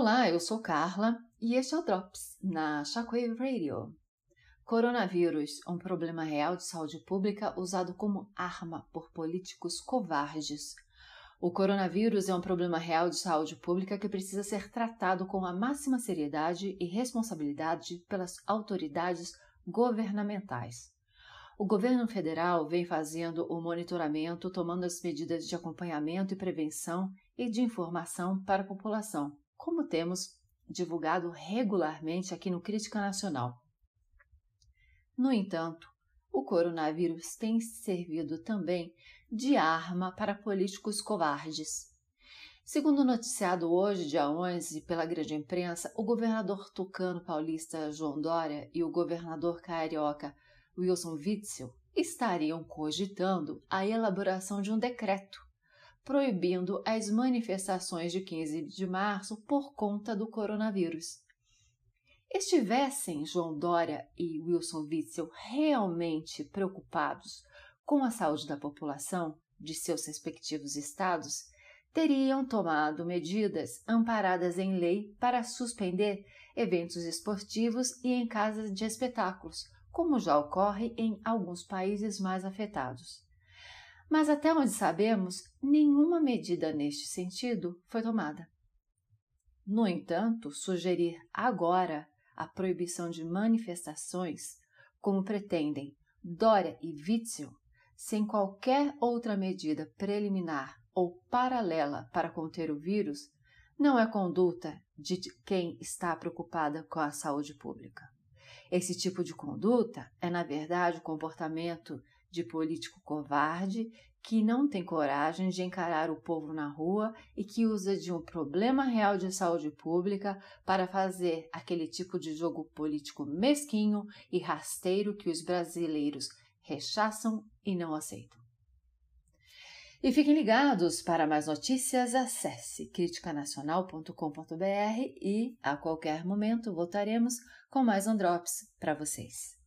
Olá, eu sou Carla e este é o Drops na Shockwave Radio. Coronavírus, um problema real de saúde pública usado como arma por políticos covardes. O coronavírus é um problema real de saúde pública que precisa ser tratado com a máxima seriedade e responsabilidade pelas autoridades governamentais. O governo federal vem fazendo o monitoramento, tomando as medidas de acompanhamento e prevenção e de informação para a população, como temos divulgado regularmente aqui no Crítica Nacional. No entanto, o coronavírus tem servido também de arma para políticos covardes. Segundo noticiado hoje, dia 11, pela grande imprensa, o governador tucano paulista João Dória e o governador carioca Wilson Witzel estariam cogitando a elaboração de um decreto proibindo as manifestações de 15 de março por conta do coronavírus. Estivessem João Dória e Wilson Witzel realmente preocupados com a saúde da população de seus respectivos estados, teriam tomado medidas amparadas em lei para suspender eventos esportivos e em casas de espetáculos, como já ocorre em alguns países mais afetados. Mas até onde sabemos, nenhuma medida neste sentido foi tomada. No entanto, sugerir agora a proibição de manifestações, como pretendem Dória e Witzel, sem qualquer outra medida preliminar ou paralela para conter o vírus, não é conduta de quem está preocupada com a saúde pública. Esse tipo de conduta é, na verdade, o comportamento de político covarde que não tem coragem de encarar o povo na rua e que usa de um problema real de saúde pública para fazer aquele tipo de jogo político mesquinho e rasteiro que os brasileiros rechaçam e não aceitam. E fiquem ligados para mais notícias, acesse criticanacional.com.br e a qualquer momento voltaremos com mais um Drops para vocês.